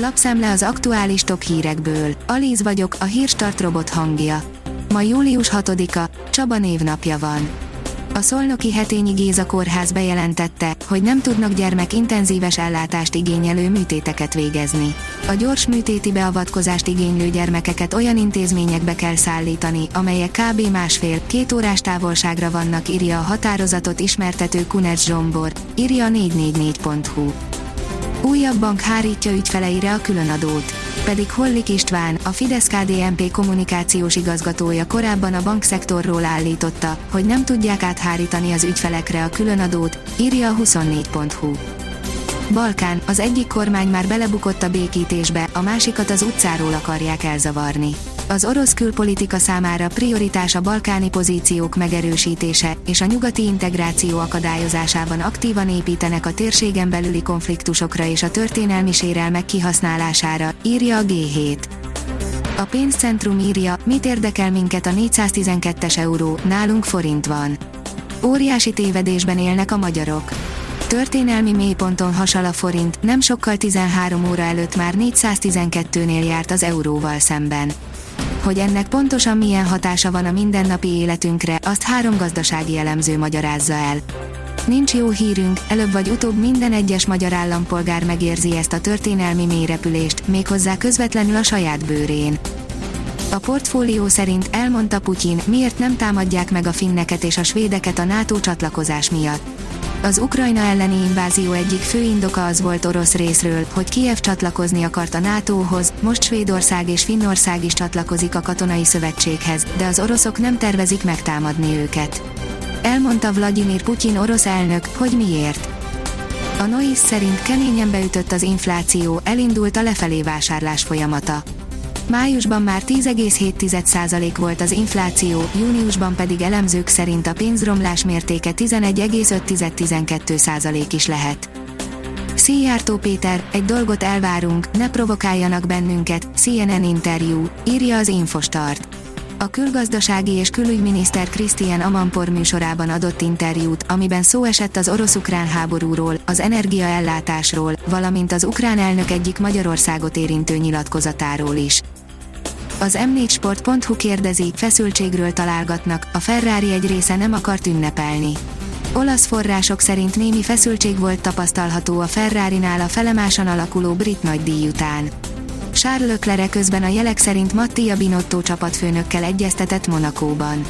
Lapszemle az aktuális top hírekből. Alíz vagyok, a hírstart robot hangja. Ma július 6-a, Csaba névnapja van. A Szolnoki Hetényi Géza Kórház bejelentette, hogy nem tudnak gyermek intenzíves ellátást igényelő műtéteket végezni. A gyors műtéti beavatkozást igénylő gyermekeket olyan intézményekbe kell szállítani, amelyek kb. másfél-két órás távolságra vannak, írja a határozatot ismertető Kunec Zsombor, írja a 444.hu. Újabb bank hárítja ügyfeleire a különadót. Pedig Hollik István, a fidesz KDNP kommunikációs igazgatója korábban a bankszektorról állította, hogy nem tudják áthárítani az ügyfelekre a különadót, írja a 24.hu. Balkán, az egyik kormány már belebukott a békítésbe, a másikat az utcáról akarják elzavarni. Az orosz külpolitika számára prioritás a balkáni pozíciók megerősítése, és a nyugati integráció akadályozásában aktívan építenek a térségen belüli konfliktusokra és a történelmi sérelmek kihasználására, írja a G7. A pénzcentrum írja, mit érdekel minket a 412-es euró, nálunk forint van. Óriási tévedésben élnek a magyarok. Történelmi mélyponton hasal a forint, nem sokkal 13 óra előtt már 412-nél járt az euróval szemben. Hogy ennek pontosan milyen hatása van a mindennapi életünkre, azt három gazdasági elemző magyarázza el. Nincs jó hírünk, előbb vagy utóbb minden egyes magyar állampolgár megérzi ezt a történelmi mélyrepülést, méghozzá közvetlenül a saját bőrén. A portfólió szerint elmondta Putyin, miért nem támadják meg a finneket és a svédeket a NATO csatlakozás miatt. Az Ukrajna elleni invázió egyik fő indoka az volt orosz részről, hogy Kiev csatlakozni akart a NATO-hoz, most Svédország és Finnország is csatlakozik a katonai szövetséghez, de az oroszok nem tervezik megtámadni őket. Elmondta Vladimir Putyin orosz elnök, hogy miért. A Nois szerint keményen beütött az infláció, elindult a lefelé vásárlás folyamata. Májusban már 10,7% volt az infláció, júniusban pedig elemzők szerint a pénzromlás mértéke 11,5-12% is lehet. Szijjártó Péter, egy dolgot elvárunk, ne provokáljanak bennünket, CNN interjú, írja az Infostart. A külgazdasági és külügyminiszter Christian Amanpor műsorában adott interjút, amiben szó esett az orosz-ukrán háborúról, az energiaellátásról, valamint az ukrán elnök egyik Magyarországot érintő nyilatkozatáról is. Az m4sport.hu kérdezi, feszültségről találgatnak, a Ferrari egy része nem akart ünnepelni. Olasz források szerint némi feszültség volt tapasztalható a Ferrari-nál a felemásan alakuló brit nagydíj után. Charles Leclerc közben a jelek szerint Mattia Binotto csapatfőnökkel egyeztetett Monakóban.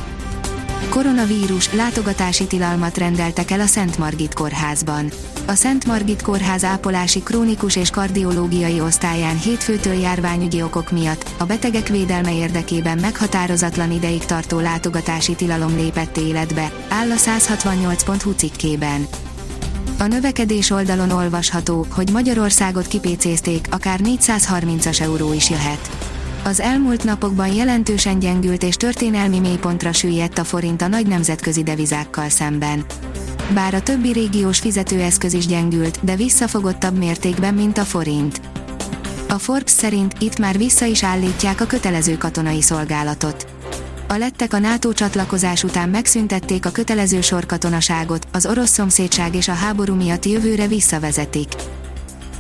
Koronavírus látogatási tilalmat rendeltek el a Szent Margit kórházban. A Szent Margit kórház ápolási krónikus és kardiológiai osztályán hétfőtől járványügyi okok miatt a betegek védelme érdekében meghatározatlan ideig tartó látogatási tilalom lépett életbe, áll a 168.hu cikkében. A növekedés oldalon olvasható, hogy Magyarországot kipécézték, akár 430-as euró is jöhet. Az elmúlt napokban jelentősen gyengült és történelmi mélypontra süllyedt a forint a nagy nemzetközi devizákkal szemben. Bár a többi régiós fizetőeszköz is gyengült, de visszafogottabb mértékben, mint a forint. A Forbes szerint itt már vissza is állítják a kötelező katonai szolgálatot. A lettek a NATO csatlakozás után megszüntették a kötelező sorkatonaságot, az orosz szomszédság és a háború miatt jövőre visszavezetik.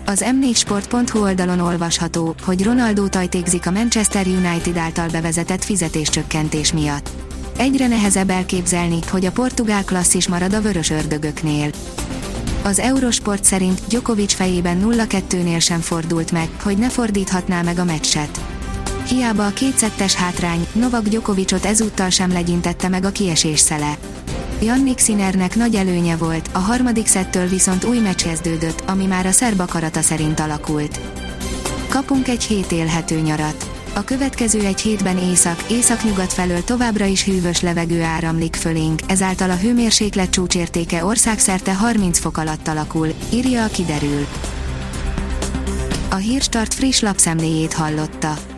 Az m4sport.hu oldalon olvasható, hogy Ronaldo tajtékzik a Manchester United által bevezetett fizetéscsökkentés miatt. Egyre nehezebb elképzelni, hogy a portugál klasszis marad a vörös ördögöknél. Az Eurosport szerint Djokovic fejében 0-2-nél sem fordult meg, hogy ne fordíthatná meg a meccset. Hiába a kétszettes hátrány, Novak Djokovicot ezúttal sem legyintette meg a kiesés szele. Jannik Sinernek nagy előnye volt, a harmadik szettől viszont új meccs kezdődött, ami már a szerb akarata szerint alakult. Kapunk egy hét élhető nyarat. A következő egy hétben észak, északnyugat felől továbbra is hűvös levegő áramlik fölénk, ezáltal a hőmérséklet csúcsértéke országszerte 30 fok alatt alakul, írja a kiderül. A Hírstart friss lapszemléjét hallotta.